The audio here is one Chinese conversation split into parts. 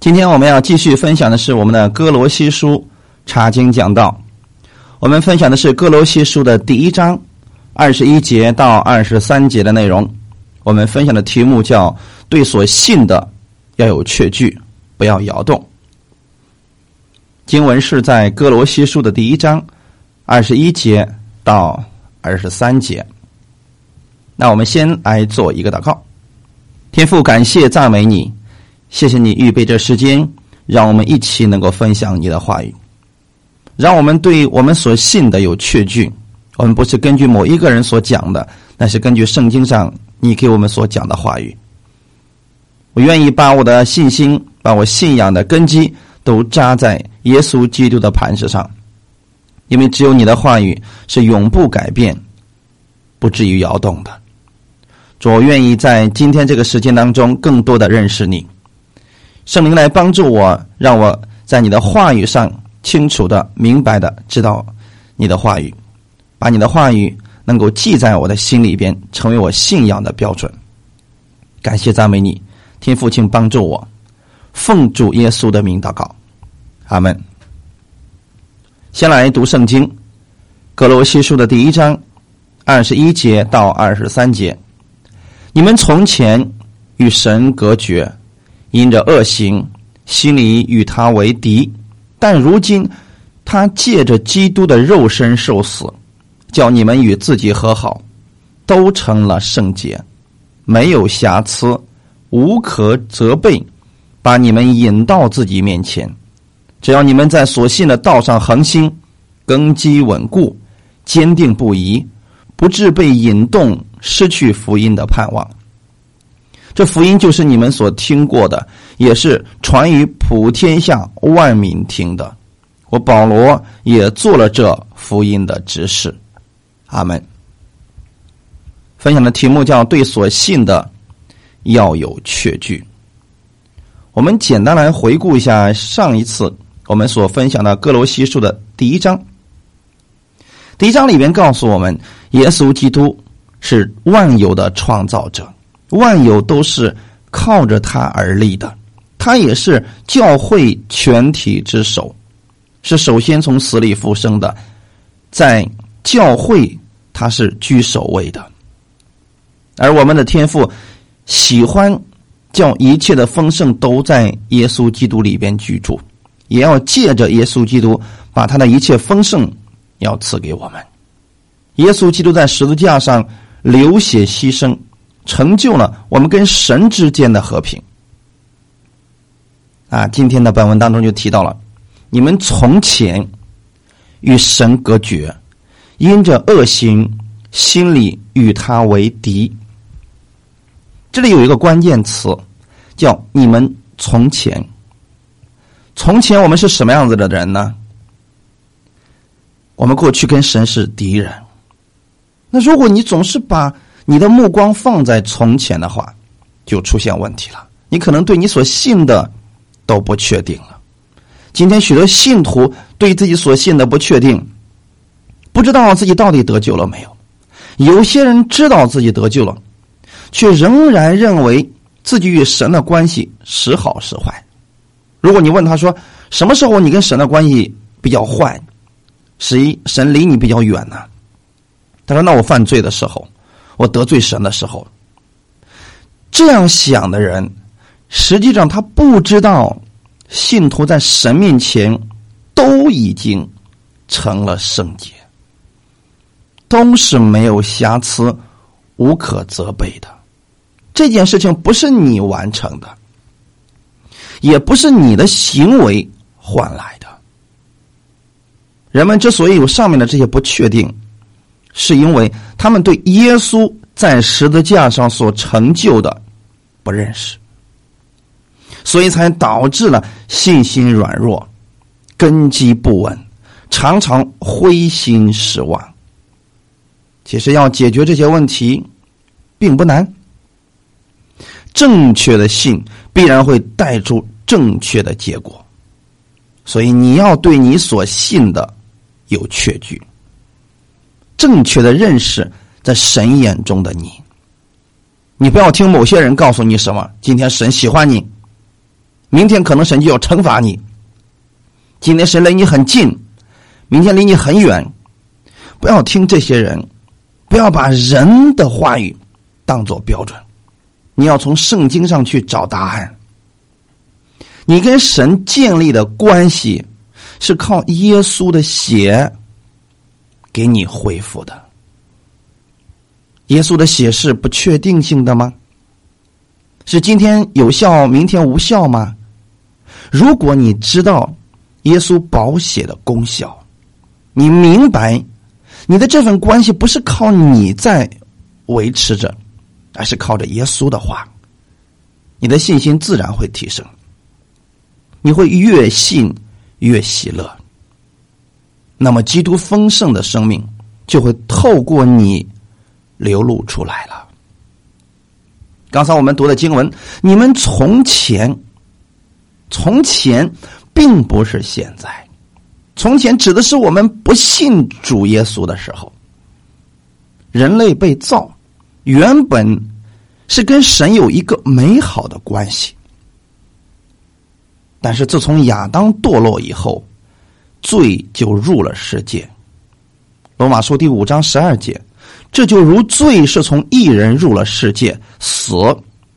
今天我们要继续分享的是我们的哥罗西书查经讲道。我们分享的是哥罗西书的第一章二十一节到二十三节的内容。我们分享的题目叫“对所信的要有确据，不要摇动”。经文是在哥罗西书的第一章二十一节到二十三节。那我们先来做一个祷告。天父，感谢赞美你，谢谢你预备这时间，让我们一起能够分享你的话语，让我们对我们所信的有确据。我们不是根据某一个人所讲的，那是根据圣经上你给我们所讲的话语。我愿意把我的信心，把我信仰的根基都扎在耶稣基督的磐石上，因为只有你的话语是永不改变、不至于摇动的。主，我愿意在今天这个时间当中更多的认识你，圣灵来帮助我，让我在你的话语上清楚的、明白的知道你的话语，把你的话语能够记在我的心里边，成为我信仰的标准。感谢赞美你，天父，请帮助我，奉主耶稣的名祷告，阿门。先来读圣经，格罗西书的第一章二十一节到二十三节。你们从前与神隔绝，因着恶行，心里与他为敌；但如今，他借着基督的肉身受死，叫你们与自己和好，都成了圣洁，没有瑕疵，无可责备，把你们引到自己面前。只要你们在所信的道上恒心，根基稳固，坚定不移，不致被引动。失去福音的盼望，这福音就是你们所听过的，也是传于普天下万民听的。我保罗也做了这福音的指示。阿门。分享的题目叫“对所信的要有确据”。我们简单来回顾一下上一次我们所分享的哥罗西书的第一章。第一章里面告诉我们，耶稣基督。是万有的创造者，万有都是靠着他而立的，他也是教会全体之首，是首先从死里复生的，在教会他是居首位的，而我们的天父喜欢叫一切的丰盛都在耶稣基督里边居住，也要借着耶稣基督把他的一切丰盛要赐给我们，耶稣基督在十字架上。流血牺牲，成就了我们跟神之间的和平。啊，今天的本文当中就提到了，你们从前与神隔绝，因着恶行，心里与他为敌。这里有一个关键词，叫你们从前。从前我们是什么样子的人呢？我们过去跟神是敌人。那如果你总是把你的目光放在从前的话，就出现问题了。你可能对你所信的都不确定了。今天许多信徒对自己所信的不确定，不知道自己到底得救了没有。有些人知道自己得救了，却仍然认为自己与神的关系时好时坏。如果你问他说什么时候你跟神的关系比较坏，谁神离你比较远呢？他说：“那我犯罪的时候，我得罪神的时候，这样想的人，实际上他不知道，信徒在神面前都已经成了圣洁，都是没有瑕疵、无可责备的。这件事情不是你完成的，也不是你的行为换来的。人们之所以有上面的这些不确定。”是因为他们对耶稣在十字架上所成就的不认识，所以才导致了信心软弱、根基不稳，常常灰心失望。其实要解决这些问题并不难，正确的信必然会带出正确的结果，所以你要对你所信的有确据。正确的认识，在神眼中的你，你不要听某些人告诉你什么。今天神喜欢你，明天可能神就要惩罚你。今天神离你很近，明天离你很远。不要听这些人，不要把人的话语当做标准。你要从圣经上去找答案。你跟神建立的关系是靠耶稣的血给你恢复的。耶稣的血是不确定性的吗？是今天有效，明天无效吗？如果你知道耶稣保血的功效，你明白你的这份关系不是靠你在维持着，而是靠着耶稣的话，你的信心自然会提升。你会越信越喜乐，那么基督丰盛的生命就会透过你。流露出来了。刚才我们读的经文，你们从前，从前并不是现在，从前指的是我们不信主耶稣的时候，人类被造，原本是跟神有一个美好的关系，但是自从亚当堕落以后，罪就入了世界。罗马书第五章十二节。这就如罪是从一人入了世界，死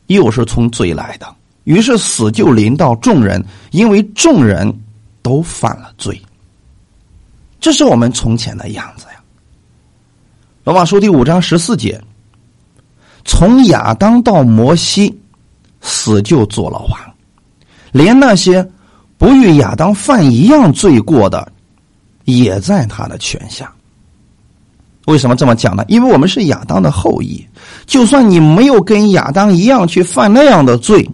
又是从罪来的，于是死就临到众人，因为众人都犯了罪。这是我们从前的样子呀。罗马书第五章十四节：从亚当到摩西，死就做了王，连那些不与亚当犯一样罪过的，也在他的权下。为什么这么讲呢？因为我们是亚当的后裔，就算你没有跟亚当一样去犯那样的罪，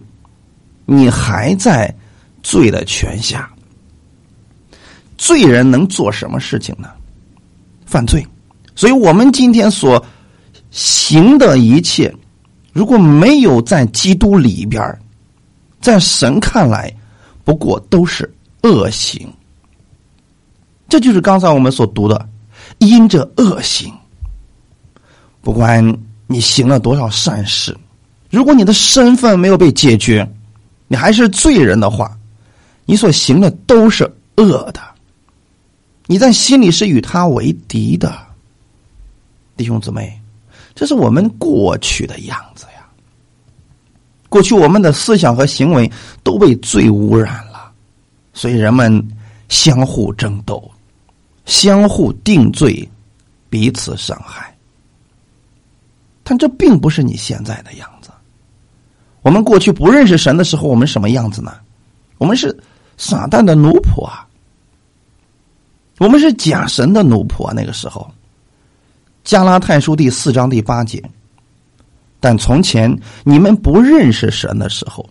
你还在罪的权下。罪人能做什么事情呢？犯罪。所以我们今天所行的一切，如果没有在基督里边在神看来，不过都是恶行。这就是刚才我们所读的。因着恶行，不管你行了多少善事，如果你的身份没有被解决，你还是罪人的话，你所行的都是恶的。你在心里是与他为敌的，弟兄姊妹，这是我们过去的样子。过去我们的思想和行为都被罪污染了，所以人们相互争斗。相互定罪，彼此伤害。但这并不是你现在的样子。我们过去不认识神的时候，我们什么样子呢？我们是撒旦的奴仆啊！我们是假神的奴仆啊！那个时候，加拉太书第四章第八节。但从前你们不认识神的时候，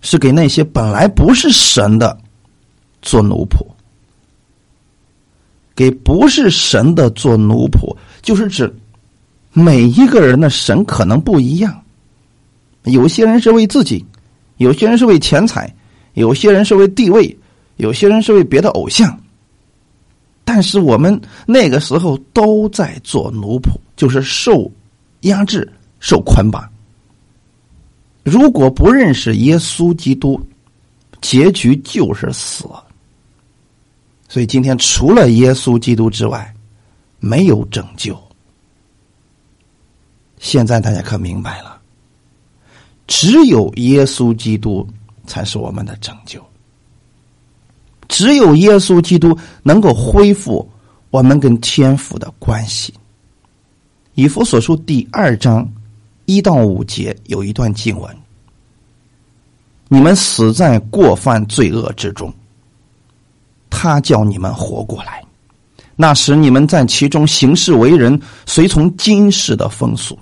是给那些本来不是神的做奴仆。给不是神的做奴仆，就是指每一个人的神可能不一样。有些人是为自己，有些人是为钱财，有些人是为地位，有些人是为别的偶像。但是我们那个时候都在做奴仆，就是受压制、受捆绑。如果不认识耶稣基督，结局就是死。所以今天除了耶稣基督之外，没有拯救。现在大家可明白了，只有耶稣基督才是我们的拯救。只有耶稣基督能够恢复我们跟天父的关系。以弗所书第二章一到五节有一段经文：你们死在过犯罪恶之中。他叫你们活过来，那时你们在其中行事为人，随从今世的风俗，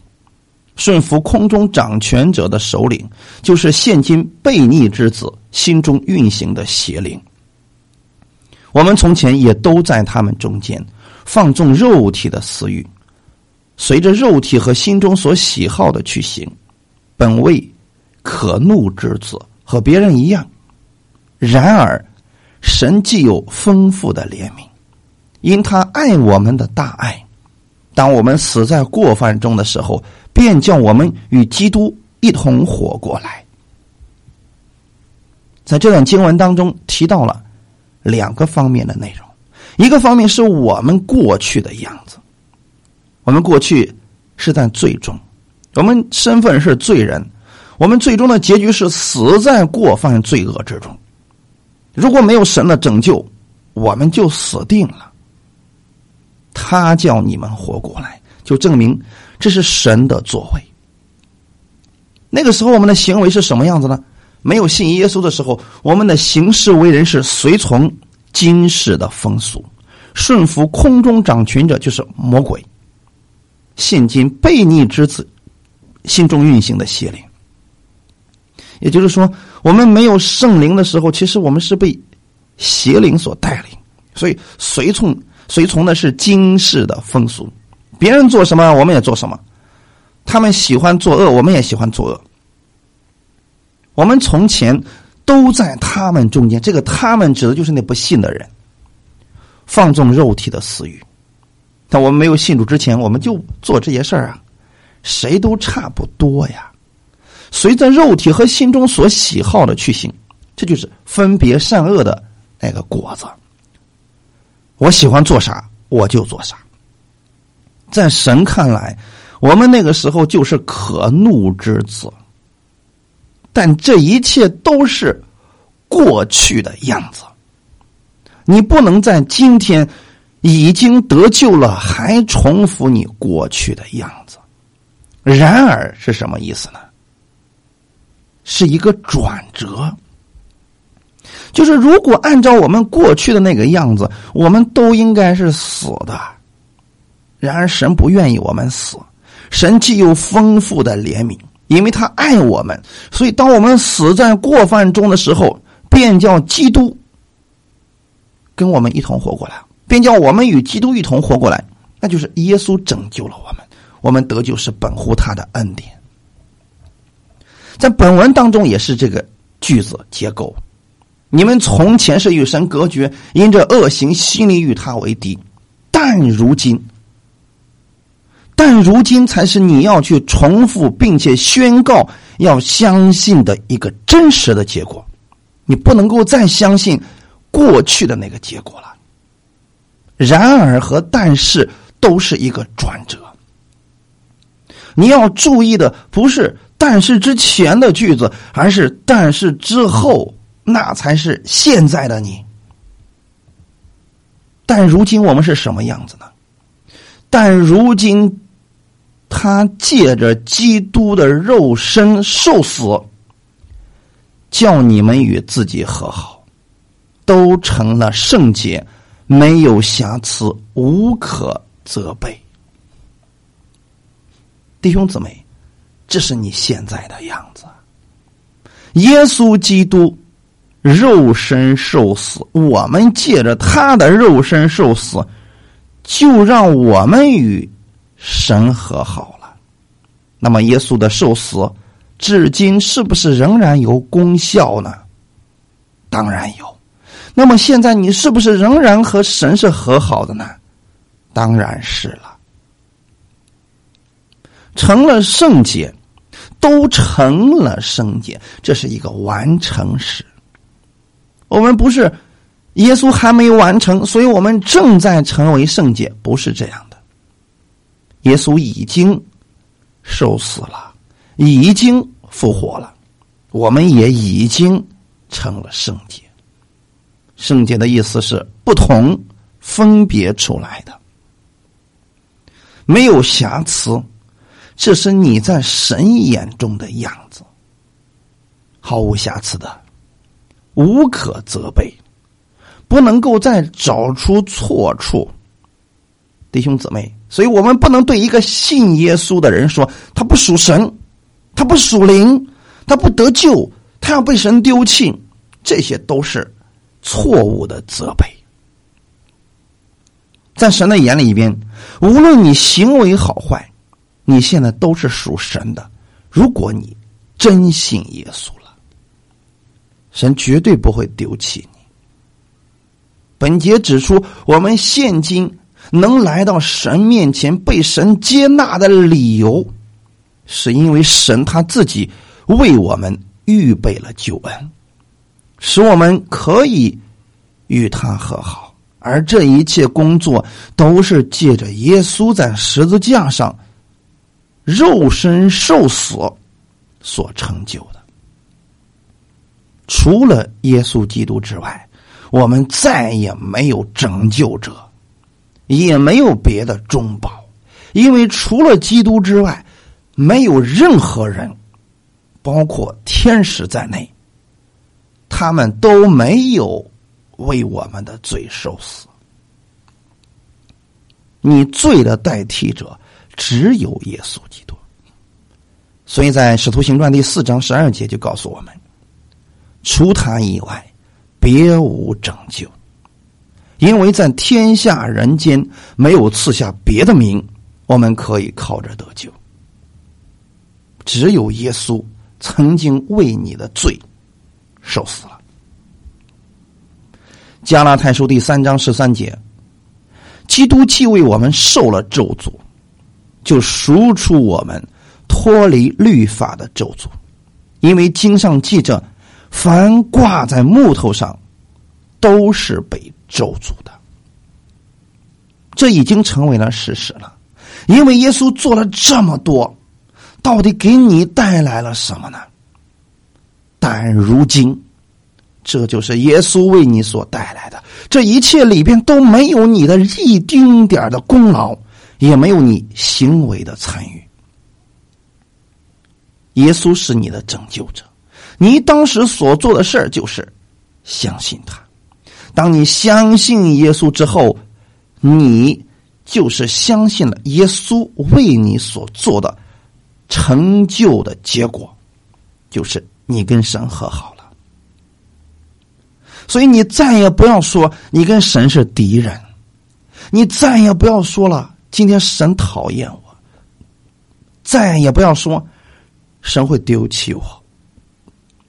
顺服空中掌权者的首领，就是现今悖逆之子心中运行的邪灵。我们从前也都在他们中间，放纵肉体的私欲，随着肉体和心中所喜好的去行，本为可怒之子，和别人一样。然而。神既有丰富的怜悯，因他爱我们的大爱，当我们死在过犯中的时候，便叫我们与基督一同活过来。在这段经文当中提到了两个方面的内容，一个方面是我们过去的样子，我们过去是在最终，我们身份是罪人，我们最终的结局是死在过犯罪恶之中。如果没有神的拯救，我们就死定了。他叫你们活过来，就证明这是神的作为。那个时候我们的行为是什么样子呢？没有信耶稣的时候，我们的行事为人是随从今世的风俗，顺服空中掌权者，就是魔鬼。现今悖逆之子心中运行的邪灵，也就是说，我们没有圣灵的时候，其实我们是被邪灵所带领，所以随从随从的是今世的风俗，别人做什么，我们也做什么。他们喜欢作恶，我们也喜欢作恶。我们从前都在他们中间，这个“他们”指的就是那不信的人，放纵肉体的私欲。但我们没有信主之前，我们就做这些事儿啊，谁都差不多呀。随着肉体和心中所喜好的去行，这就是分别善恶的那个果子。我喜欢做啥，我就做啥。在神看来，我们那个时候就是可怒之子。但这一切都是过去的样子，你不能在今天已经得救了，还重复你过去的样子。然而是什么意思呢？是一个转折，就是如果按照我们过去的那个样子，我们都应该是死的。然而神不愿意我们死，神既有丰富的怜悯。因为他爱我们，所以当我们死在过犯中的时候，便叫基督跟我们一同活过来，便叫我们与基督一同活过来。那就是耶稣拯救了我们，我们得救是本乎他的恩典。在本文当中也是这个句子结构：你们从前是与神隔绝，因着恶行，心里与他为敌，但如今。但如今才是你要去重复并且宣告要相信的一个真实的结果，你不能够再相信过去的那个结果了。然而和但是都是一个转折，你要注意的不是但是之前的句子，而是但是之后，那才是现在的你。但如今我们是什么样子呢？但如今。他借着基督的肉身受死，叫你们与自己和好，都成了圣洁，没有瑕疵，无可责备。弟兄姊妹，这是你现在的样子。耶稣基督肉身受死，我们借着他的肉身受死，就让我们与。神和好了，那么耶稣的受死，至今是不是仍然有功效呢？当然有。那么现在你是不是仍然和神是和好的呢？当然是了。成了圣洁，都成了圣洁，这是一个完成时。我们不是耶稣还没完成，所以我们正在成为圣洁，不是这样的。耶稣已经受死了，已经复活了，我们也已经成了圣洁。圣洁的意思是不同分别出来的，没有瑕疵，这是你在神眼中的样子，毫无瑕疵的，无可责备，不能够再找出错处。弟兄姊妹，所以我们不能对一个信耶稣的人说他不属神，他不属灵，他不得救，他要被神丢弃，这些都是错误的责备。在神的眼里边，无论你行为好坏，你现在都是属神的。如果你真信耶稣了，神绝对不会丢弃你。本节指出，我们现今。能来到神面前被神接纳的理由，是因为神他自己为我们预备了救恩。使我们可以与他和好，而这一切工作都是借着耶稣在十字架上肉身受死所成就的。除了耶稣基督之外，我们再也没有拯救者，也没有别的中保，因为除了基督之外，没有任何人，包括天使在内，他们都没有为我们的罪受死。你罪的代替者只有耶稣基督，所以在使徒行传第四章十二节就告诉我们。除他以外，别无拯救。因为在天下人间没有赐下别的名，我们可以靠着得救。只有耶稣曾经为你的罪受死了。加拉太书第三章十三节，基督既为我们受了咒诅，就赎出我们脱离律法的咒诅，因为经上记着。凡挂在木头上，都是被咒诅的。这已经成为了事实了，因为耶稣做了这么多，到底给你带来了什么呢？但如今，这就是耶稣为你所带来的，这一切里边都没有你的一丁点的功劳，也没有你行为的参与。耶稣是你的拯救者。你当时所做的事儿就是相信他。当你相信耶稣之后，你就是相信了耶稣为你所做的成就的结果，就是你跟神和好了。所以你再也不要说你跟神是敌人，你再也不要说了今天神讨厌我，再也不要说神会丢弃我。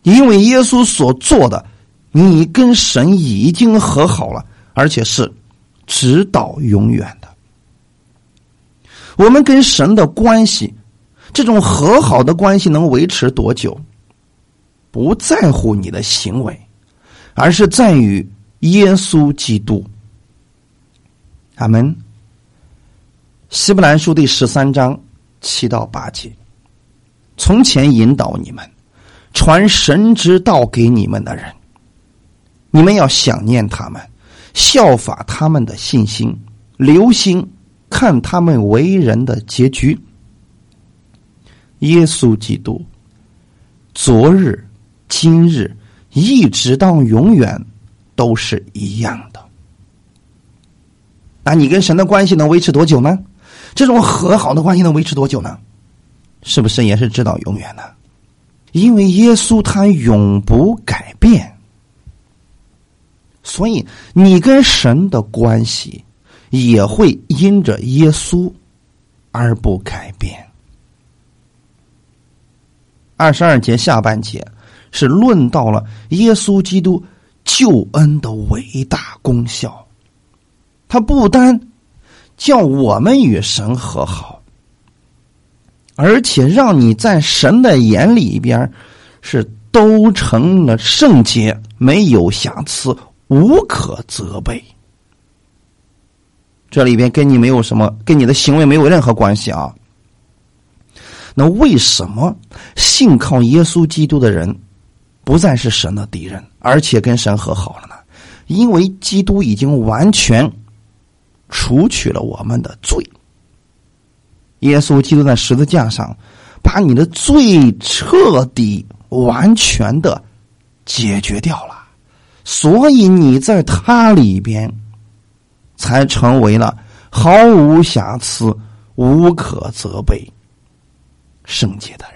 因为耶稣所做的，你跟神已经和好了，而且是直到永远的。我们跟神的关系，这种和好的关系能维持多久？不在乎你的行为，而是在于耶稣基督。阿门。希伯兰书第十三章七到八节，从前引导你们。传神之道给你们的人，你们要想念他们，效法他们的信心，留心看他们为人的结局。耶稣基督，昨日、今日，一直到永远，都是一样的。那你跟神的关系能维持多久呢？这种和好的关系能维持多久呢？是不是也是直到永远呢？因为耶稣他永不改变，所以你跟神的关系也会因着耶稣而不改变。二十二节下半节是论到了耶稣基督救恩的伟大功效，他不单叫我们与神和好。而且让你在神的眼里边是都成了圣洁，没有瑕疵，无可责备。这里边跟你没有什么，跟你的行为没有任何关系啊。那为什么信靠耶稣基督的人不再是神的敌人，而且跟神和好了呢？因为基督已经完全除去了我们的罪。耶稣基督在十字架上，把你的罪彻底、完全的解决掉了，所以你在他里边，才成为了毫无瑕疵、无可责备、圣洁的人。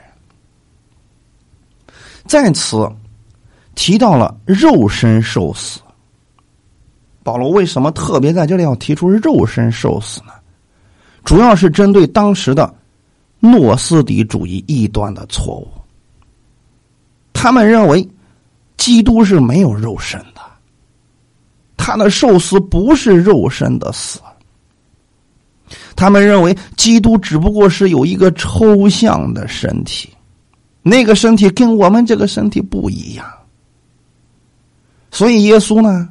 在此提到了肉身受死，保罗为什么特别在这里要提出肉身受死呢？主要是针对当时的诺斯底主义异端的错误。他们认为基督是没有肉身的，他的受死不是肉身的死。他们认为基督只不过是有一个抽象的身体，那个身体跟我们这个身体不一样。所以耶稣呢，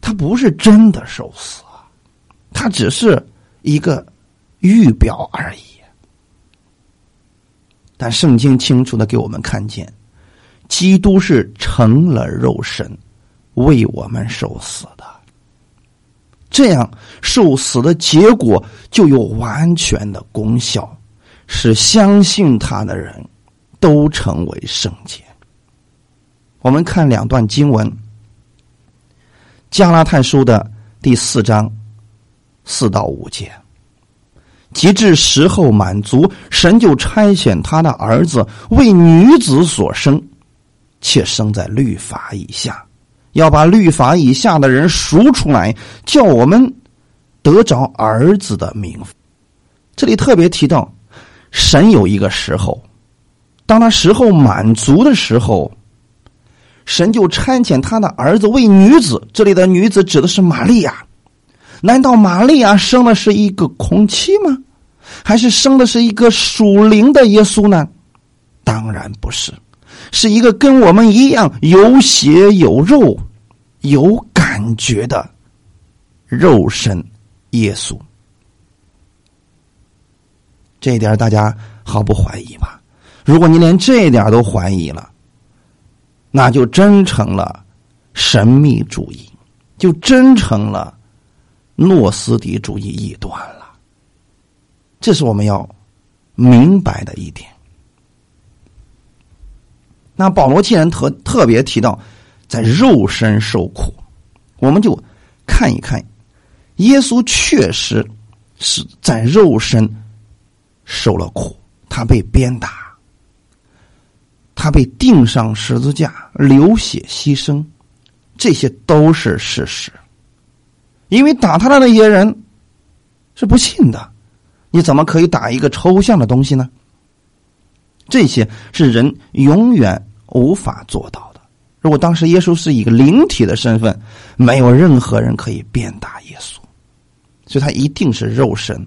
他不是真的受死，他只是一个预表而已。但圣经清楚的给我们看见，基督是成了肉身，为我们受死的。这样受死的结果就有完全的功效，使相信他的人都成为圣洁。我们看两段经文，《加拉太书》的第四章四到五节。及至时候满足，神就差遣他的儿子为女子所生，且生在律法以下，要把律法以下的人赎出来，叫我们得着儿子的名。这里特别提到，神有一个时候，当他时候满足的时候，神就差遣他的儿子为女子。这里的女子指的是玛利亚。难道玛利亚生的是一个空气吗？还是生的是一个属灵的耶稣呢？当然不是，是一个跟我们一样有血有肉、有感觉的肉身耶稣。这一点大家毫不怀疑吧？如果你连这一点都怀疑了，那就真成了神秘主义，就真成了。诺斯底主义异端了，这是我们要明白的一点。那保罗既然特特别提到在肉身受苦，我们就看一看，耶稣确实是在肉身受了苦，他被鞭打，他被钉上十字架，流血牺牲，这些都是事实。因为打他的那些人是不信的，你怎么可以打一个抽象的东西呢？这些是人永远无法做到的。如果当时耶稣是一个灵体的身份，没有任何人可以鞭打耶稣，所以他一定是肉身。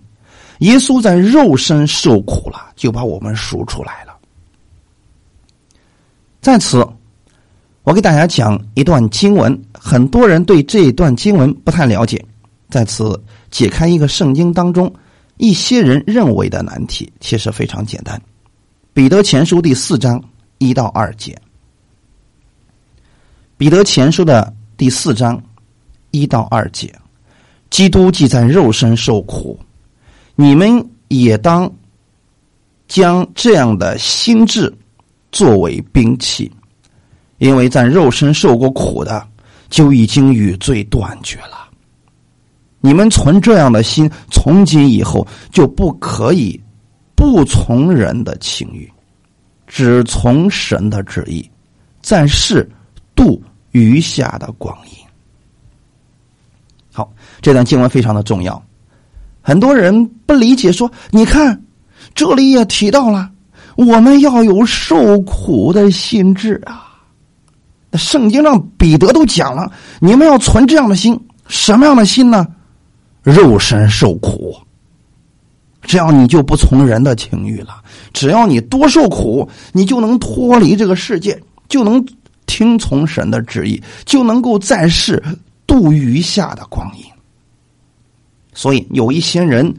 耶稣在肉身受苦了，就把我们赎出来了。在此。我给大家讲一段经文，很多人对这一段经文不太了解，在此解开一个圣经当中一些人认为的难题，其实非常简单。彼得前书第四章一到二节，彼得前书的第四章一到二节，基督既在肉身受苦，你们也当将这样的心智作为兵器。因为在肉身受过苦的，就已经与罪断绝了。你们存这样的心，从今以后就不可以不从人的情欲，只从神的旨意，暂时度余下的光阴。好，这段经文非常的重要，很多人不理解，说：“你看，这里也提到了，我们要有受苦的心智啊。”圣经上彼得都讲了，你们要存这样的心，什么样的心呢？肉身受苦，这样你就不从人的情欲了。只要你多受苦，你就能脱离这个世界，就能听从神的旨意，就能够在世度余下的光阴。所以有一些人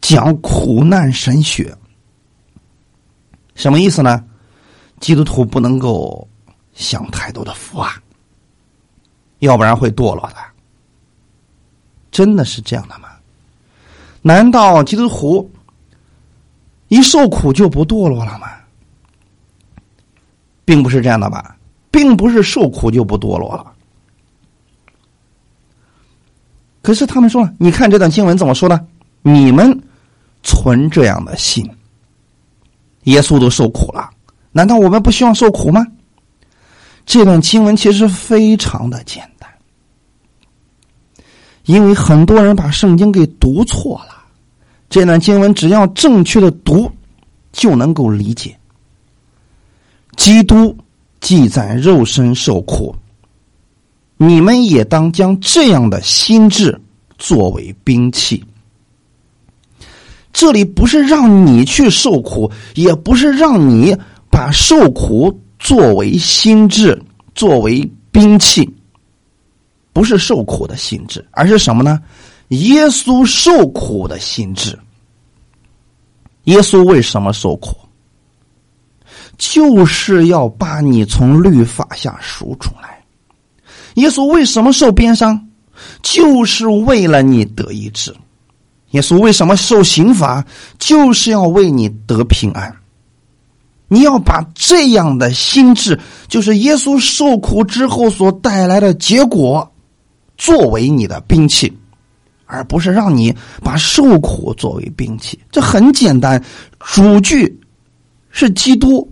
讲苦难神学，什么意思呢？基督徒不能够。享太多的福啊，要不然会堕落的。真的是这样的吗？难道基督徒一受苦就不堕落了吗？并不是这样的吧，并不是受苦就不堕落了。可是他们说，你看这段经文怎么说的？你们存这样的心，耶稣都受苦了，难道我们不希望受苦吗？这段经文其实非常的简单，因为很多人把圣经给读错了。这段经文只要正确的读，就能够理解。基督既在肉身受苦，你们也当将这样的心智作为兵器。这里不是让你去受苦，也不是让你把受苦。作为心智，作为兵器，不是受苦的心智，而是什么呢？耶稣受苦的心智。耶稣为什么受苦？就是要把你从律法下赎出来。耶稣为什么受鞭伤？就是为了你得医治。耶稣为什么受刑罚？就是要为你得平安。你要把这样的心智，就是耶稣受苦之后所带来的结果，作为你的兵器，而不是让你把受苦作为兵器。这很简单，主句是基督，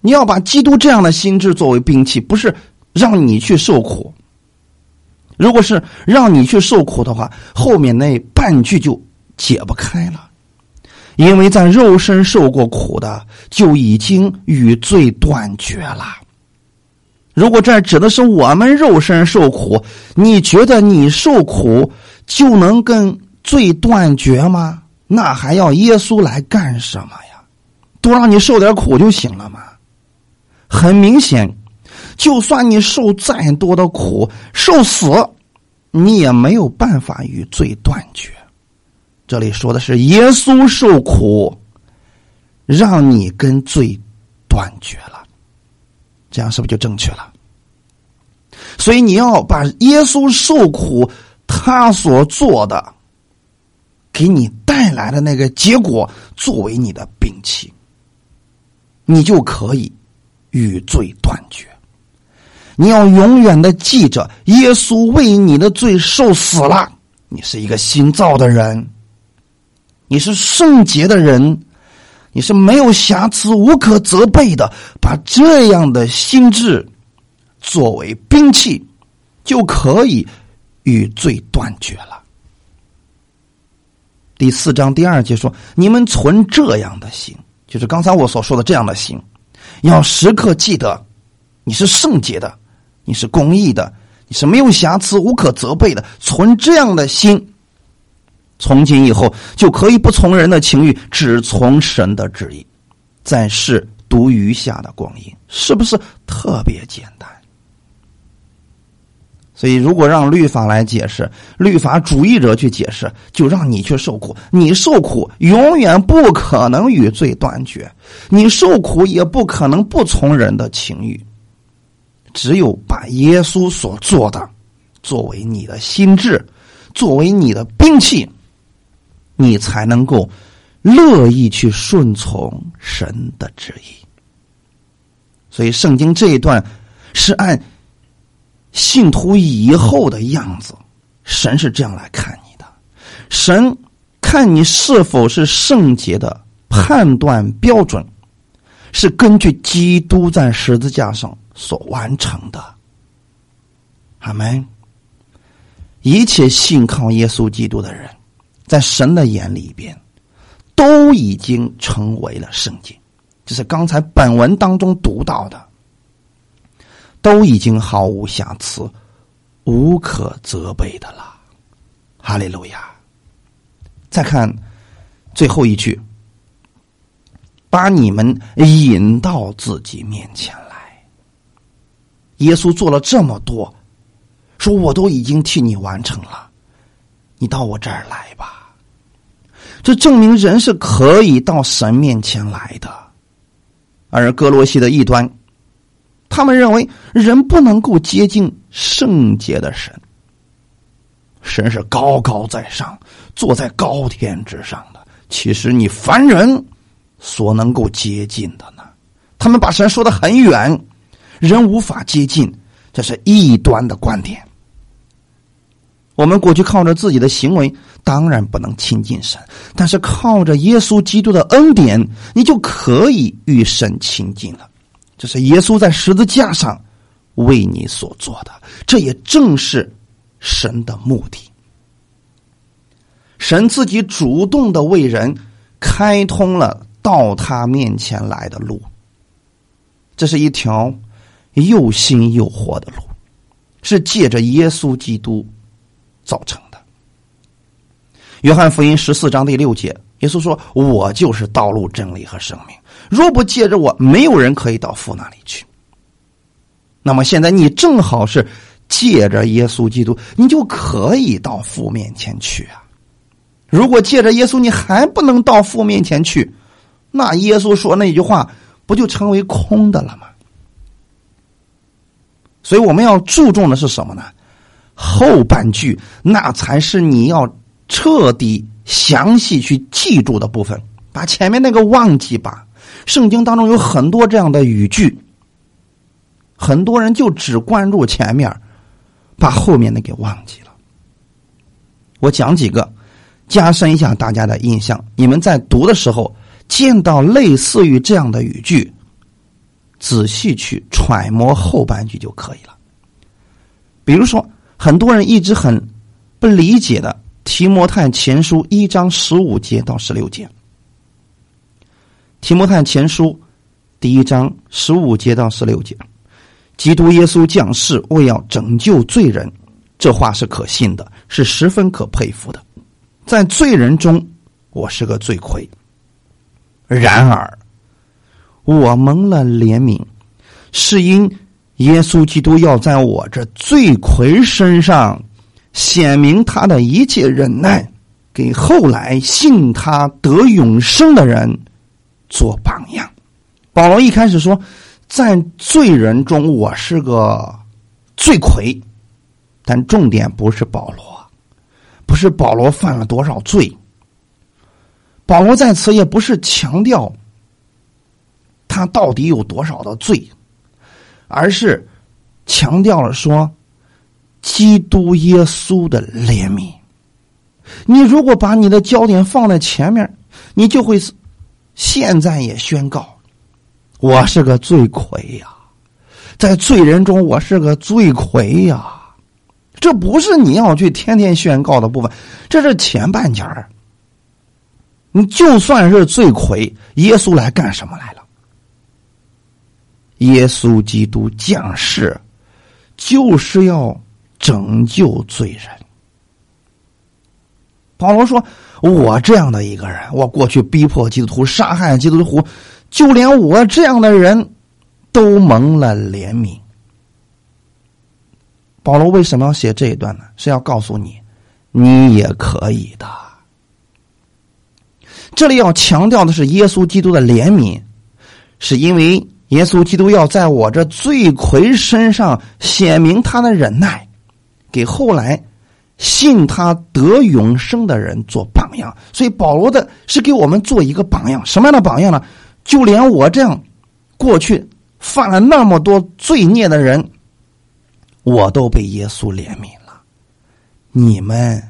你要把基督这样的心智作为兵器，不是让你去受苦。如果是让你去受苦的话，后面那半句就解不开了。因为在肉身受过苦的，就已经与罪断绝了。如果这指的是我们肉身受苦，你觉得你受苦就能跟罪断绝吗？那还要耶稣来干什么呀？多让你受点苦就行了吗？很明显，就算你受再多的苦，受死，你也没有办法与罪断绝。这里说的是耶稣受苦，让你跟罪断绝了，这样是不是就正确了？所以你要把耶稣受苦他所做的，给你带来的那个结果作为你的兵器，你就可以与罪断绝。你要永远的记着，耶稣为你的罪受死了，你是一个新造的人。你是圣洁的人，你是没有瑕疵、无可责备的。把这样的心智作为兵器，就可以与罪断绝了。第四章第二节说：“你们存这样的心，就是刚才我所说的这样的心，要时刻记得，你是圣洁的，你是公义的，你是没有瑕疵、无可责备的。存这样的心。”从今以后，就可以不从人的情欲，只从神的旨意，在世读余下的光阴，是不是特别简单？所以，如果让律法来解释，律法主义者去解释，就让你去受苦。你受苦，永远不可能与罪断绝；你受苦，也不可能不从人的情欲。只有把耶稣所做的作为你的心智，作为你的兵器。你才能够乐意去顺从神的旨意。所以，圣经这一段是按信徒以后的样子，神是这样来看你的。神看你是否是圣洁的判断标准，是根据基督在十字架上所完成的。阿门。一切信靠耶稣基督的人。在神的眼里边，都已经成为了圣洁，就是刚才本文当中读到的，都已经毫无瑕疵、无可责备的了。哈利路亚！再看最后一句，把你们引到自己面前来。耶稣做了这么多，说我都已经替你完成了，你到我这儿来吧。这证明人是可以到神面前来的，而哥罗西的异端，他们认为人不能够接近圣洁的神，神是高高在上，坐在高天之上的。其实你凡人所能够接近的呢？他们把神说的很远，人无法接近，这是异端的观点。我们过去靠着自己的行为，当然不能亲近神；但是靠着耶稣基督的恩典，你就可以与神亲近了。这是耶稣在十字架上为你所做的，这也正是神的目的。神自己主动的为人开通了到他面前来的路，这是一条又新又活的路，是借着耶稣基督。造成的。约翰福音十四章第六节，耶稣说：“我就是道路、真理和生命。若不借着我，没有人可以到父那里去。”那么现在你正好是借着耶稣基督，你就可以到父面前去啊。如果借着耶稣你还不能到父面前去，那耶稣说那句话不就成为空的了吗？所以我们要注重的是什么呢？后半句那才是你要彻底详细去记住的部分，把前面那个忘记吧。圣经当中有很多这样的语句，很多人就只关注前面，把后面的给忘记了。我讲几个，加深一下大家的印象。你们在读的时候见到类似于这样的语句，仔细去揣摩后半句就可以了。比如说，很多人一直很不理解的《提摩太前书》一章十五节到十六节。提摩太前书第一章十五节到十六节，基督耶稣降世为要拯救罪人，这话是可信的，是十分可佩服的。在罪人中，我是个罪魁；然而，我蒙了怜悯，是因耶稣基督要在我这罪魁身上显明他的一切忍耐，给后来信他得永生的人。做榜样，保罗一开始说，在罪人中我是个罪魁，但重点不是保罗，不是保罗犯了多少罪。保罗在此也不是强调他到底有多少的罪，而是强调了说，基督耶稣的怜悯。你如果把你的焦点放在前面，你就会。现在也宣告，我是个罪魁呀，在罪人中我是个罪魁呀。这不是你要去天天宣告的部分，这是前半截儿。你就算是罪魁，耶稣来干什么来了？耶稣基督降世，就是要拯救罪人。保罗说。我这样的一个人，我过去逼迫基督徒、杀害基督徒，就连我这样的人都蒙了怜悯。保罗为什么要写这一段呢？是要告诉你，你也可以的。这里要强调的是耶稣基督的怜悯，是因为耶稣基督要在我这罪魁身上显明他的忍耐，给后来。信他得永生的人做榜样，所以保罗的是给我们做一个榜样。什么样的榜样呢？就连我这样过去犯了那么多罪孽的人，我都被耶稣怜悯了。你们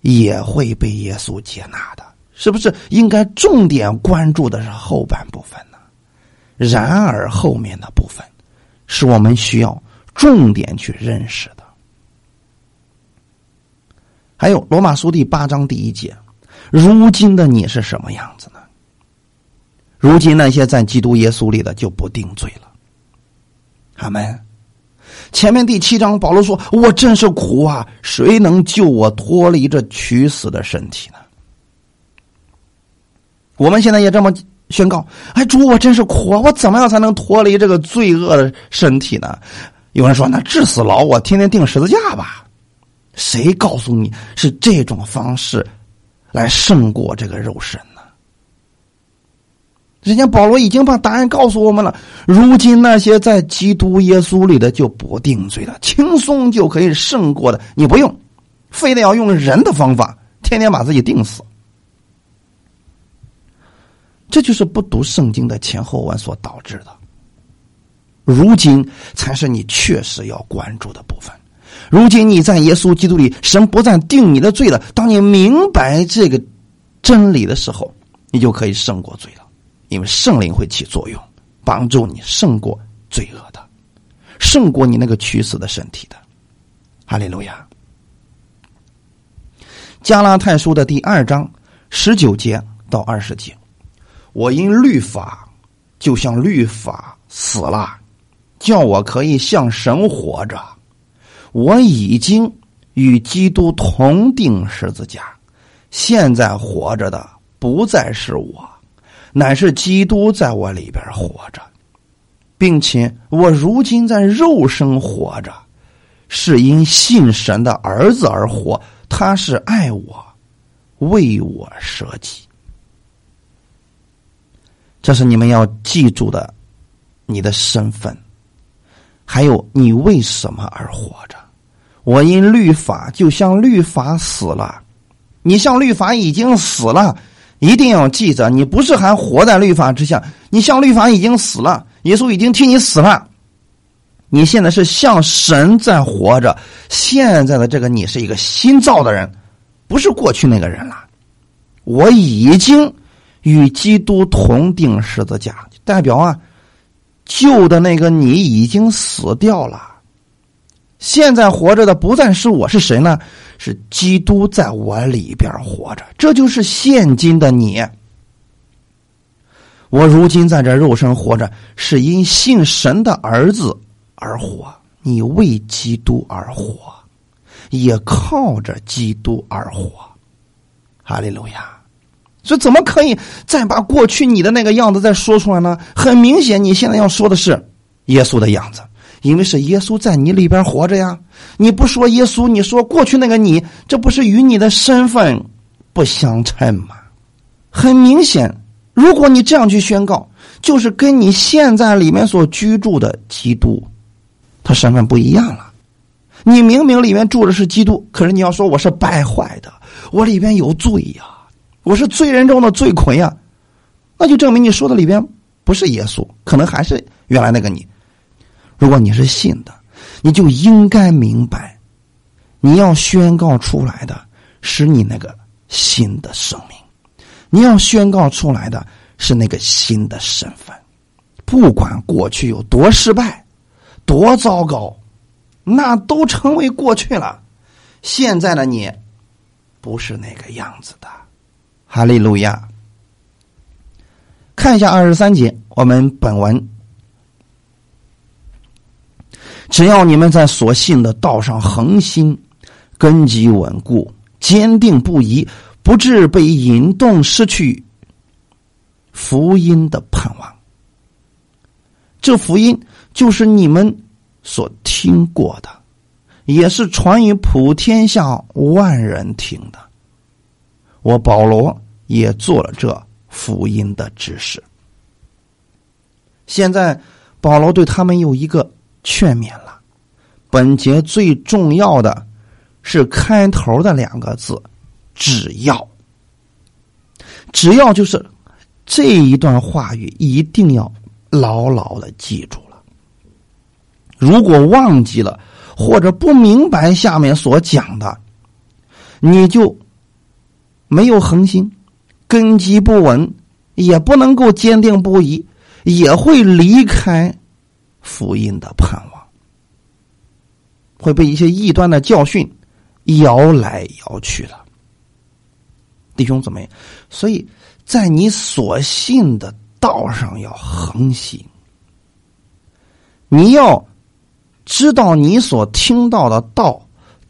也会被耶稣接纳的，是不是？应该重点关注的是后半部分呢？然而后面的部分是我们需要重点去认识的。还有罗马书第八章第一节，如今的你是什么样子呢？如今那些在基督耶稣里的就不定罪了。阿门。前面第七章保罗说：“我真是苦啊，谁能救我脱离这屈死的身体呢？”我们现在也这么宣告：“哎，主，我真是苦啊，我怎么样才能脱离这个罪恶的身体呢？”有人说：“那治死牢我，天天钉十字架吧。”谁告诉你是这种方式来胜过这个肉身呢？人家保罗已经把答案告诉我们了。如今那些在基督耶稣里的就不定罪了，轻松就可以胜过的。你不用，非得要用人的方法，天天把自己定死。这就是不读圣经的前后文所导致的。如今才是你确实要关注的部分。如今你在耶稣基督里，神不再定你的罪了。当你明白这个真理的时候，你就可以胜过罪了，因为圣灵会起作用，帮助你胜过罪恶的，胜过你那个屈死的身体的。哈利路亚。加拉太书的第二章十九节到二十节，我因律法就像律法死了，叫我可以向神活着。我已经与基督同定十字架，现在活着的不再是我，乃是基督在我里边活着，并且我如今在肉身活着，是因信神的儿子而活，他是爱我，为我舍己。这是你们要记住的，你的身份，还有你为什么而活着。我因律法就像律法死了，你像律法已经死了，一定要记着，你不是还活在律法之下，你像律法已经死了，耶稣已经替你死了。你现在是像神在活着，现在的这个你是一个新造的人，不是过去那个人了。我已经与基督同定十字架，代表啊，旧的那个你已经死掉了。现在活着的不再是我，是谁呢？是基督在我里边活着，这就是现今的你。我如今在这肉身活着，是因信神的儿子。而活，你为基督而活，也靠着基督而活，哈利路亚！所以怎么可以再把过去你的那个样子再说出来呢？很明显，你现在要说的是耶稣的样子，因为是耶稣在你里边活着呀。你不说耶稣，你说过去那个你，这不是与你的身份不相称吗？很明显，如果你这样去宣告，就是跟你现在里面所居住的基督。他身份不一样了，你明明里面住的是基督，可是你要说我是败坏的，我里边有罪呀，我是罪人中的罪魁呀，那就证明你说的里边不是耶稣，可能还是原来那个你。如果你是信的，你就应该明白，你要宣告出来的是你那个新的生命，你要宣告出来的是那个新的身份，不管过去有多失败。多糟糕，那都成为过去了。现在的你，不是那个样子的。哈利路亚！看一下二十三节，我们本文：只要你们在所信的道上恒心，根基稳固，坚定不移，不致被引动，失去福音的盼望。这福音。就是你们所听过的，也是传于普天下万人听的。我保罗也做了这福音的指示。现在保罗对他们有一个劝勉了。本节最重要的是开头的两个字：只要。只要就是这一段话语，一定要牢牢的记住了。如果忘记了或者不明白下面所讲的，你就没有恒心，根基不稳，也不能够坚定不移，也会离开福音的盼望，会被一些异端的教训摇来摇去的。弟兄姊妹，所以在你所信的道上要恒心，你要。知道你所听到的道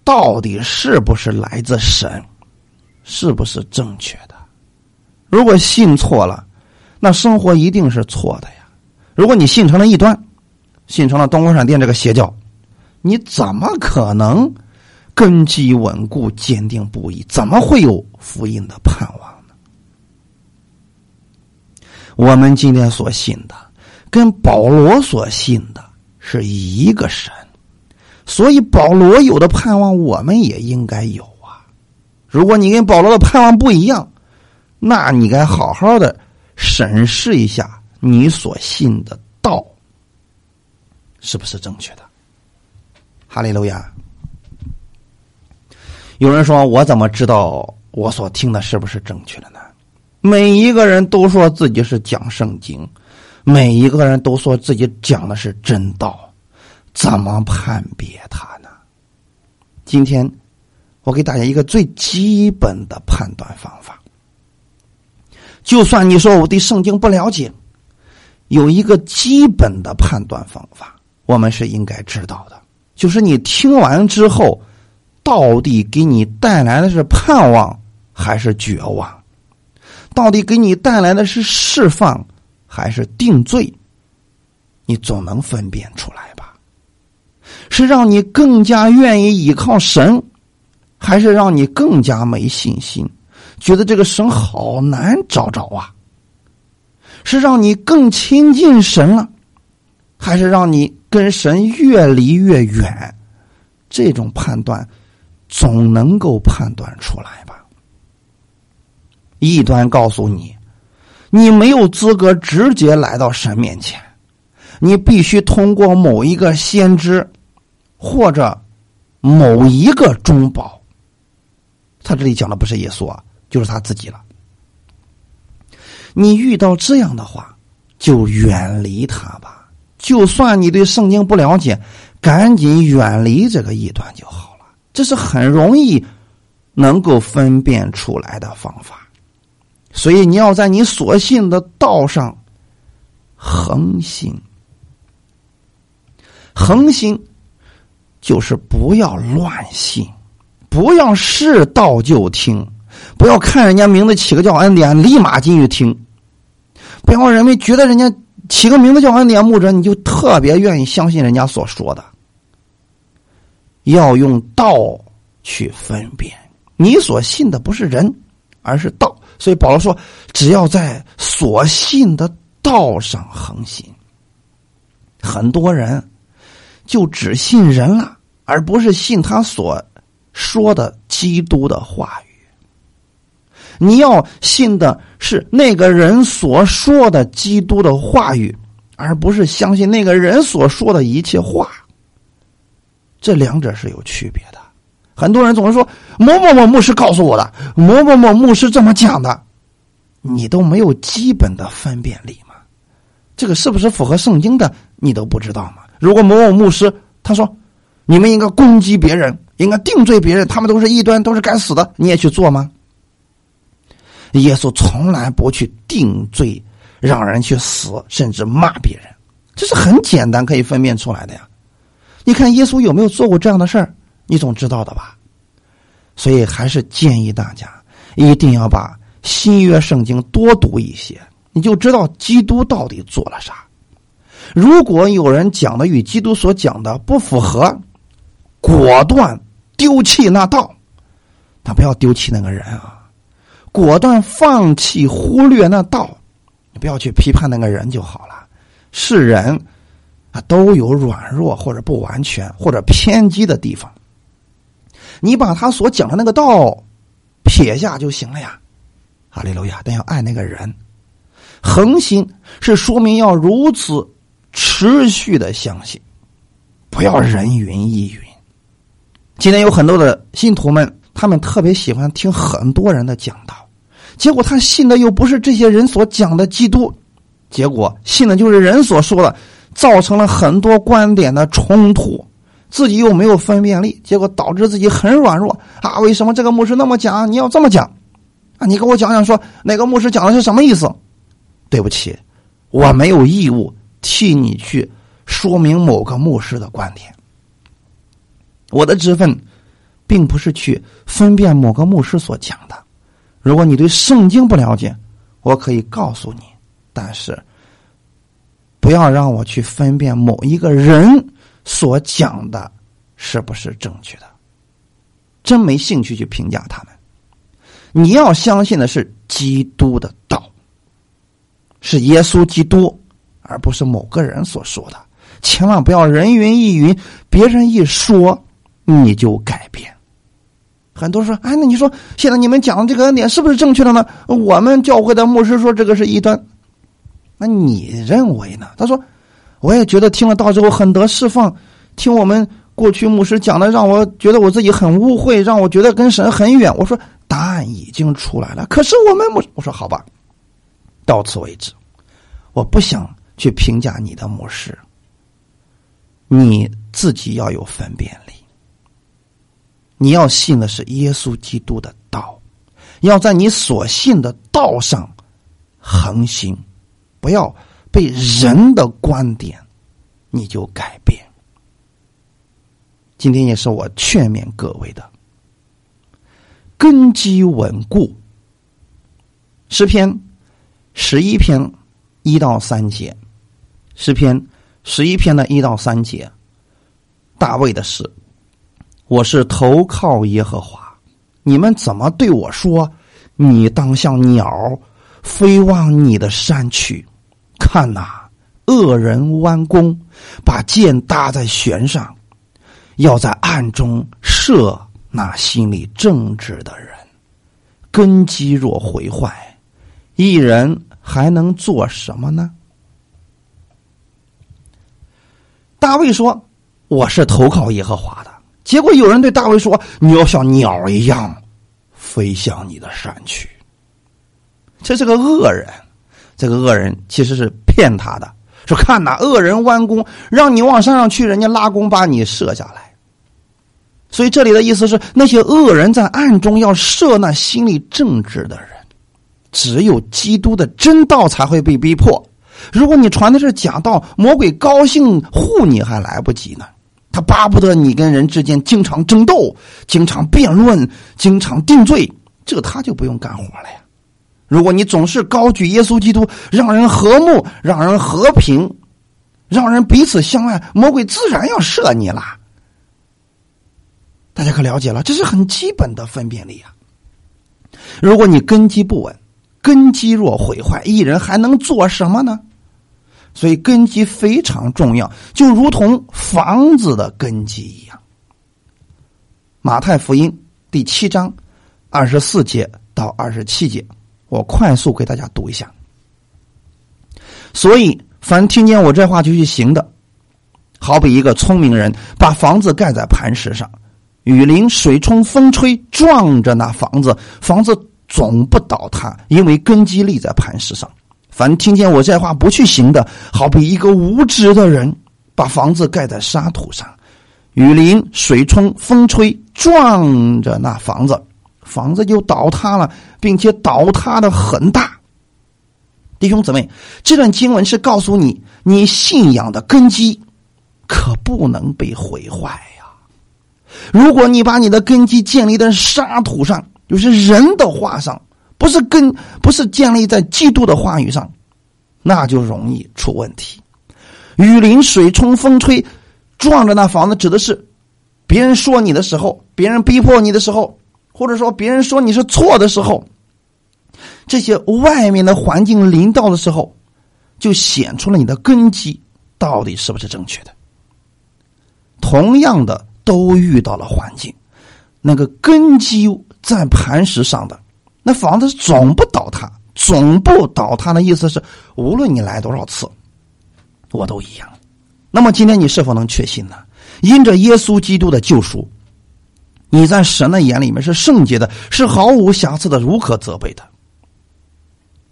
到底是不是来自神，是不是正确的？如果信错了，那生活一定是错的呀。如果你信成了异端，信成了东光闪电这个邪教，你怎么可能根基稳固、坚定不移？怎么会有福音的盼望呢？我们今天所信的，跟保罗所信的。是一个神，所以保罗有的盼望，我们也应该有啊。如果你跟保罗的盼望不一样，那你该好好的审视一下你所信的道是不是正确的。哈利路亚。有人说我怎么知道我所听的是不是正确的呢？每一个人都说自己是讲圣经。每一个人都说自己讲的是真道，怎么判别他呢？今天我给大家一个最基本的判断方法。就算你说我对圣经不了解，有一个基本的判断方法，我们是应该知道的，就是你听完之后，到底给你带来的是盼望还是绝望？到底给你带来的是释放？还是定罪，你总能分辨出来吧？是让你更加愿意依靠神，还是让你更加没信心，觉得这个神好难找着啊？是让你更亲近神了，还是让你跟神越离越远？这种判断总能够判断出来吧？异端告诉你，你没有资格直接来到神面前，你必须通过某一个先知或者某一个中保。他这里讲的不是耶稣啊，就是他自己了。你遇到这样的话，就远离他吧。就算你对圣经不了解，赶紧远离这个异端就好了。这是很容易能够分辨出来的方法。所以你要在你所信的道上恒心，恒心就是不要乱信，不要是道就听，不要看人家名字起个叫恩典，立马进去听。不要认为觉得人家起个名字叫恩典牧者，你就特别愿意相信人家所说的。要用道去分辨，你所信的不是人，而是道。所以保罗说，只要在所信的道上恒心。很多人就只信人了，而不是信他所说的基督的话语。你要信的是那个人所说的基督的话语，而不是相信那个人所说的一切话。这两者是有区别的。很多人总是说某某某牧师告诉我的，某某某牧师这么讲的，你都没有基本的分辨力吗？这个是不是符合圣经的，你都不知道吗？如果某某牧师他说你们应该攻击别人，应该定罪别人，他们都是异端，都是该死的，你也去做吗？耶稣从来不去定罪，让人去死，甚至骂别人，这是很简单可以分辨出来的呀。你看耶稣有没有做过这样的事儿？你总知道的吧？所以还是建议大家一定要把新约圣经多读一些，你就知道基督到底做了啥。如果有人讲的与基督所讲的不符合，果断丢弃那道，但不要丢弃那个人啊。果断放弃、忽略那道，你不要去批判那个人就好了。是人啊，都有软弱或者不完全或者偏激的地方。你把他所讲的那个道撇下就行了呀，哈利路亚！但要爱那个人，恒心是说明要如此持续的相信，不要人云亦云。今天有很多的信徒们，他们特别喜欢听很多人的讲道。结果他信的又不是这些人所讲的基督，结果信的就是人所说的，造成了很多观点的冲突，自己又没有分辨力，结果导致自己很软弱啊！为什么这个牧师那么讲？你要这么讲啊？你给我讲讲，说哪个牧师讲的是什么意思？对不起，我没有义务替你去说明某个牧师的观点。我的职分，并不是去分辨某个牧师所讲的。如果你对圣经不了解，我可以告诉你，但是不要让我去分辨某一个人所讲的是不是正确的，真没兴趣去评价他们。你要相信的是基督的道，是耶稣基督，而不是某个人所说的。千万不要人云亦云，别人一说你就改变。很多人说：“哎，那你说现在你们讲的这个恩典是不是正确的呢？我们教会的牧师说这个是异端，那你认为呢？”他说：“我也觉得听了道之后很得释放，听我们过去牧师讲的，让我觉得我自己很污秽，让我觉得跟神很远。”我说：“答案已经出来了，可是我们牧……我说好吧，到此为止，我不想去评价你的牧师，你自己要有分辨。”你要信的是耶稣基督的道，要在你所信的道上恒行，不要被人的观点你就改变。今天也是我劝勉各位的，根基稳固。诗篇十一篇一到三节，诗篇十一篇的一到三节。大卫的诗：“我是投靠耶和华。”你们怎么对我说？你当像鸟飞往你的山去。看呐，恶人弯弓，把箭搭在弦上，要在暗中射那心里正直的人。根基若毁坏，一人还能做什么呢？大卫说：“我是投靠耶和华的。”结果有人对大卫说：“你要像鸟一样飞向你的山去。”这是个恶人，这个恶人其实是骗他的，说：“看呐，恶人弯弓，让你往山上去，人家拉弓把你射下来。”所以这里的意思是，那些恶人在暗中要射那心里正直的人。只有基督的真道才会被逼迫。如果你传的是假道，魔鬼高兴护你还来不及呢。他巴不得你跟人之间经常争斗、经常辩论、经常定罪，这他就不用干活了呀。如果你总是高举耶稣基督，让人和睦、让人和平、让人彼此相爱，魔鬼自然要射你了。大家可了解了，这是很基本的分辨力啊！如果你根基不稳，根基若毁坏，一人还能做什么呢？所以根基非常重要，就如同房子的根基一样。马太福音第七章二十四节到二十七节，我快速给大家读一下。所以，凡听见我这话就去行的，好比一个聪明人把房子盖在磐石上。雨淋、水冲、风吹，撞着那房子，房子总不倒塌，因为根基立在磐石上。凡听见我这话不去行的，好比一个无知的人，把房子盖在沙土上，雨淋、水冲、风吹，撞着那房子，房子就倒塌了，并且倒塌的很大。弟兄姊妹，这段经文是告诉你，你信仰的根基可不能被毁坏呀。如果你把你的根基建立在沙土上，就是人的话上，不是根，不是建立在基督的话语上，那就容易出问题。雨淋、水冲、风吹，撞着那房子，指的是别人说你的时候，别人逼迫你的时候，或者说别人说你是错的时候，这些外面的环境临到的时候，就显出了你的根基到底是不是正确的。同样的。都遇到了环境，那个根基在磐石上的，那房子总不倒塌，总不倒塌的意思是，无论你来多少次，我都一样。那么今天你是否能确信呢？因着耶稣基督的救赎，你在神的眼里面是圣洁的，是毫无瑕疵的，无可责备的。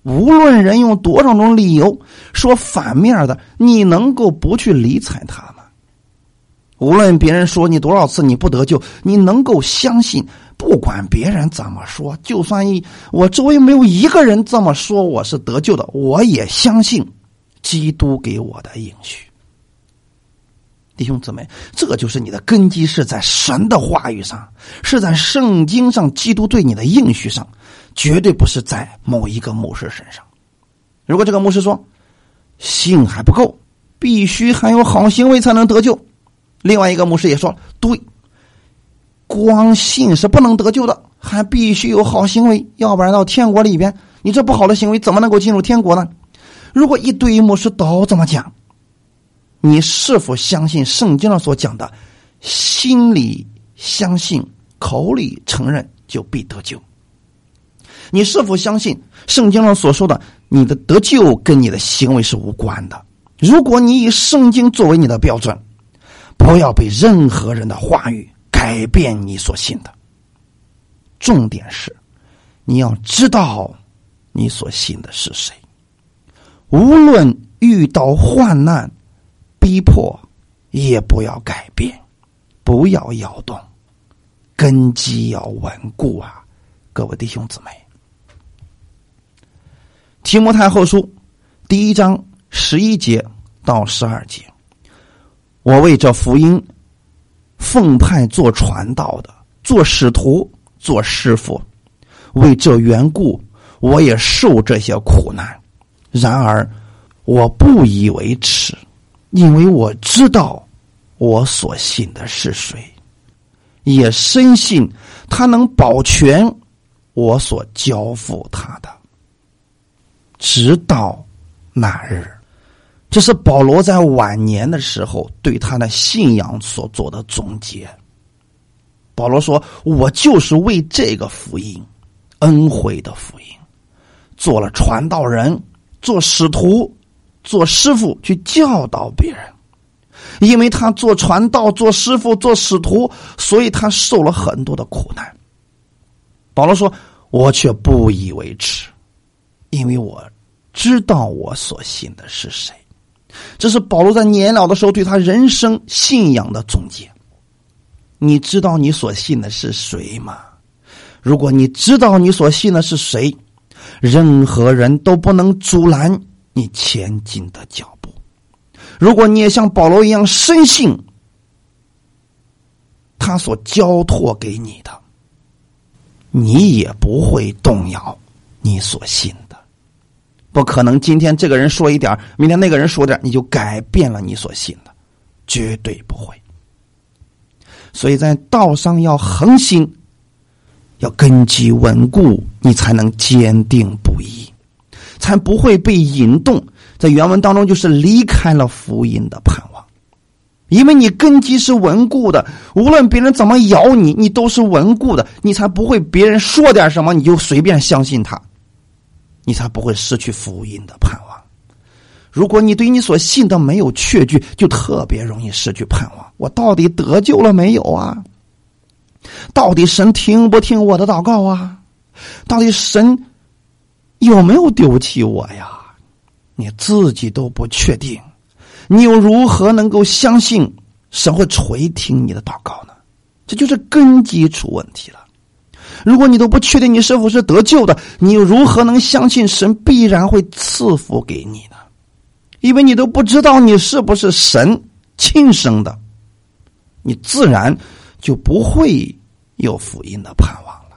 无论人用多少种理由说反面的，你能够不去理睬他吗？无论别人说你多少次你不得救，你能够相信，不管别人怎么说，就算一我周围没有一个人这么说我是得救的，我也相信基督给我的应许。弟兄姊妹，这就是你的根基是在神的话语上，是在圣经上，基督对你的应许上，绝对不是在某一个牧师身上。如果这个牧师说信还不够，必须还有好行为才能得救。另外一个牧师也说：“对，光信是不能得救的，还必须有好行为，要不然到天国里边，你这不好的行为怎么能够进入天国呢？”如果一堆牧师都这么讲，你是否相信圣经上所讲的“心里相信，口里承认，就必得救”？你是否相信圣经上所说的“你的得救跟你的行为是无关的”？如果你以圣经作为你的标准。不要被任何人的话语改变你所信的。重点是，你要知道你所信的是谁。无论遇到患难、逼迫，也不要改变，不要摇动，根基要稳固啊！各位弟兄姊妹，《提摩太后书》第一章十一节到十二节。我为这福音奉派做传道的，做使徒，做师傅，为这缘故，我也受这些苦难。然而，我不以为耻，因为我知道我所信的是谁，也深信他能保全我所交付他的，直到那日。这是保罗在晚年的时候对他的信仰所做的总结。保罗说：“我就是为这个福音，恩惠的福音，做了传道人，做使徒，做师傅，去教导别人。因为他做传道、做师傅、做使徒，所以他受了很多的苦难。”保罗说：“我却不以为耻，因为我知道我所信的是谁。”这是保罗在年老的时候对他人生信仰的总结。你知道你所信的是谁吗？如果你知道你所信的是谁，任何人都不能阻拦你前进的脚步。如果你也像保罗一样深信他所交托给你的，你也不会动摇你所信。不可能，今天这个人说一点，明天那个人说点，你就改变了你所信的，绝对不会。所以在道上要恒心，要根基稳固，你才能坚定不移，才不会被引动。在原文当中，就是离开了福音的盼望，因为你根基是稳固的，无论别人怎么咬你，你都是稳固的，你才不会别人说点什么你就随便相信他。你才不会失去福音的盼望。如果你对你所信的没有确据，就特别容易失去盼望。我到底得救了没有啊？到底神听不听我的祷告啊？到底神有没有丢弃我呀？你自己都不确定，你又如何能够相信神会垂听你的祷告呢？这就是根基出问题了。如果你都不确定你是否是得救的，你又如何能相信神必然会赐福给你呢？因为你都不知道你是不是神亲生的，你自然就不会有福音的盼望了。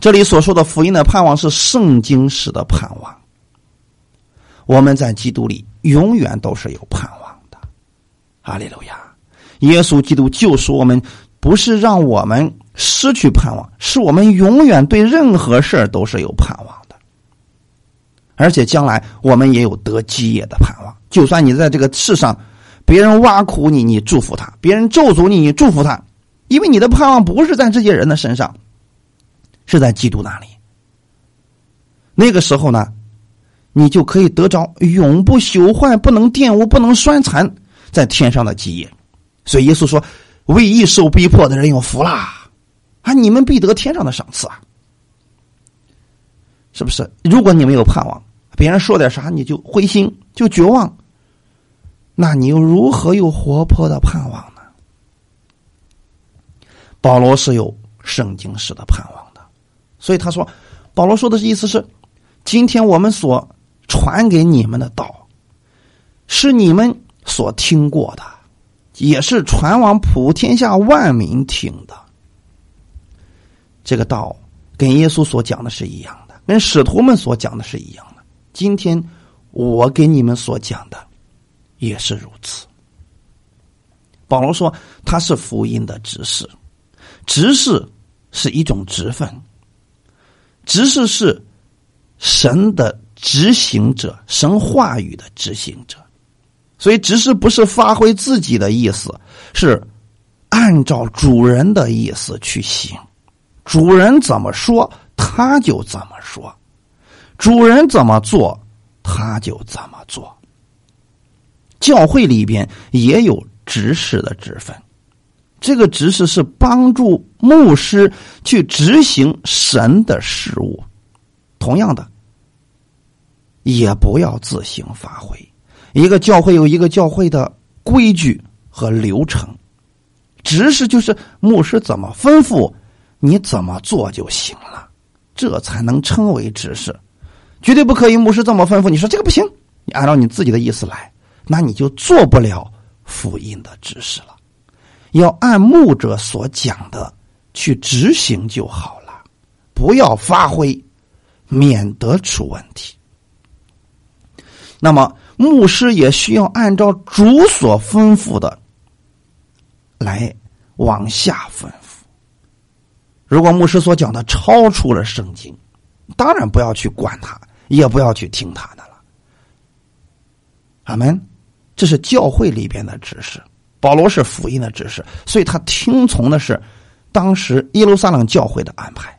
这里所说的福音的盼望是圣经式的盼望。我们在基督里永远都是有盼望的。阿利路亚！耶稣基督救赎我们，不是让我们。失去盼望，是我们永远对任何事儿都是有盼望的，而且将来我们也有得基业的盼望。就算你在这个世上，别人挖苦你，你祝福他；别人咒诅你，你祝福他，因为你的盼望不是在这些人的身上，是在基督那里。那个时候呢，你就可以得着永不朽坏、不能玷污、不能衰残在天上的基业。所以耶稣说：“为义受逼迫的人有福啦。”啊！你们必得天上的赏赐啊，是不是？如果你没有盼望，别人说点啥你就灰心就绝望，那你又如何有活泼的盼望呢？保罗是有圣经式的盼望的，所以他说，保罗说的意思是，今天我们所传给你们的道，是你们所听过的，也是传往普天下万民听的。这个道跟耶稣所讲的是一样的，跟使徒们所讲的是一样的。今天我给你们所讲的也是如此。保罗说他是福音的执事，执事是一种职分，执事是神的执行者，神话语的执行者。所以执事不是发挥自己的意思，是按照主人的意思去行。主人怎么说，他就怎么说；主人怎么做，他就怎么做。教会里边也有执事的职分，这个执事是帮助牧师去执行神的事物。同样的，也不要自行发挥。一个教会有一个教会的规矩和流程，执事就是牧师怎么吩咐。你怎么做就行了，这才能称为指示，绝对不可以牧师这么吩咐。你说这个不行，你按照你自己的意思来，那你就做不了福音的指示了。要按牧者所讲的去执行就好了，不要发挥，免得出问题。那么牧师也需要按照主所吩咐的来往下吩咐。如果牧师所讲的超出了圣经，当然不要去管他，也不要去听他的了。阿门。这是教会里边的指示，保罗是福音的指示，所以他听从的是当时耶路撒冷教会的安排。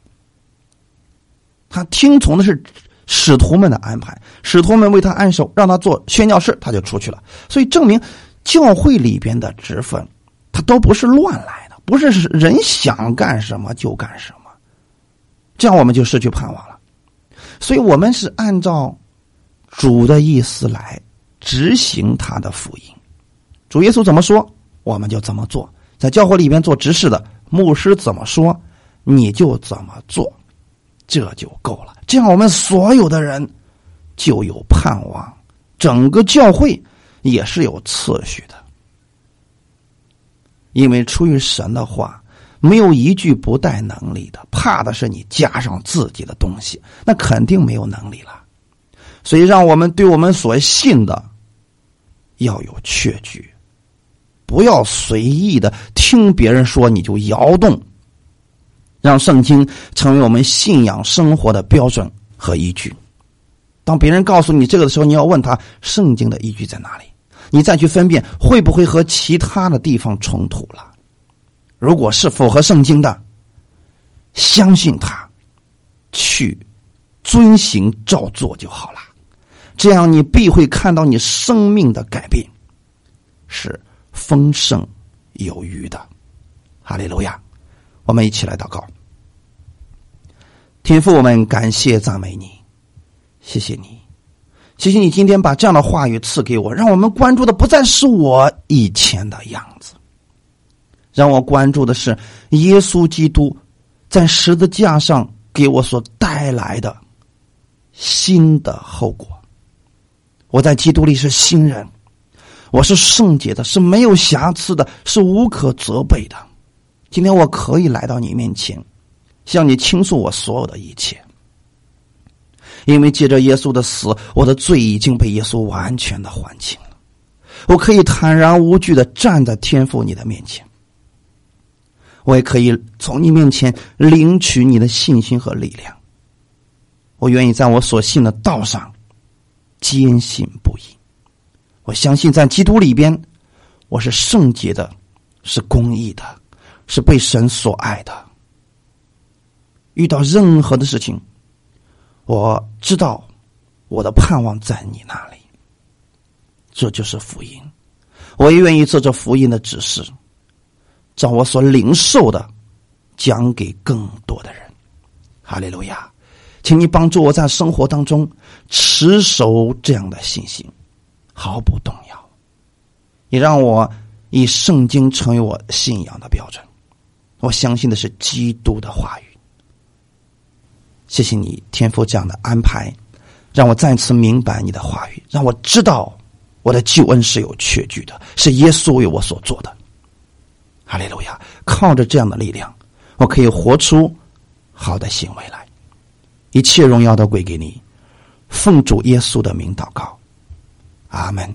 他听从的是使徒们的安排，使徒们为他安守，让他做宣教士，他就出去了。所以证明教会里边的职分，他都不是乱来，不是人想干什么就干什么，这样我们就失去盼望了。所以我们是按照主的意思来。执行他的福音，主耶稣怎么说，我们就怎么做。在教会里边做执事的牧师怎么说，你就怎么做，这就够了。这样我们所有的人就有盼望，整个教会也是有次序的。因为出于神的话，没有一句不带能力的，怕的是你加上自己的东西，那肯定没有能力了。所以，让我们对我们所信的。要有确据，不要随意的听别人说你就摇动，让圣经成为我们信仰生活的标准和依据。当别人告诉你这个的时候，你要问他圣经的依据在哪里，你再去分辨会不会和其他的地方冲突了。如果是符合圣经的，相信他，去遵行照做就好了。这样，你必会看到你生命的改变，是丰盛有余的。哈利路亚！我们一起来祷告。天父，我们感谢赞美你，谢谢你，谢谢你今天把这样的话语赐给我，让我们关注的不再是我以前的样子，让我关注的是耶稣基督在十字架上给我所带来的新的后果。我在基督里是新人，我是圣洁的，是没有瑕疵的，是无可责备的。今天我可以来到你面前，向你倾诉我所有的一切，因为借着耶稣的死，我的罪已经被耶稣完全的还清了。我可以坦然无惧的站在天父你的面前，我也可以从你面前领取你的信心和力量。我愿意在我所信的道上。坚信不疑，我相信在基督里边，我是圣洁的，是公义的，是被神所爱的。遇到任何的事情，我知道我的盼望在你那里。这就是福音，我也愿意做这福音的指示，将我所领受的讲给更多的人。哈利路亚。请你帮助我在生活当中持守这样的信心，毫不动摇。也让我以圣经成为我信仰的标准。我相信的是基督的话语。谢谢你天父这样的安排，让我再次明白你的话语，让我知道我的救恩是有确据的，是耶稣为我所做的。哈利路亚！靠着这样的力量，我可以活出好的行为来。一切荣耀都归给你，奉主耶稣的名祷告，阿门。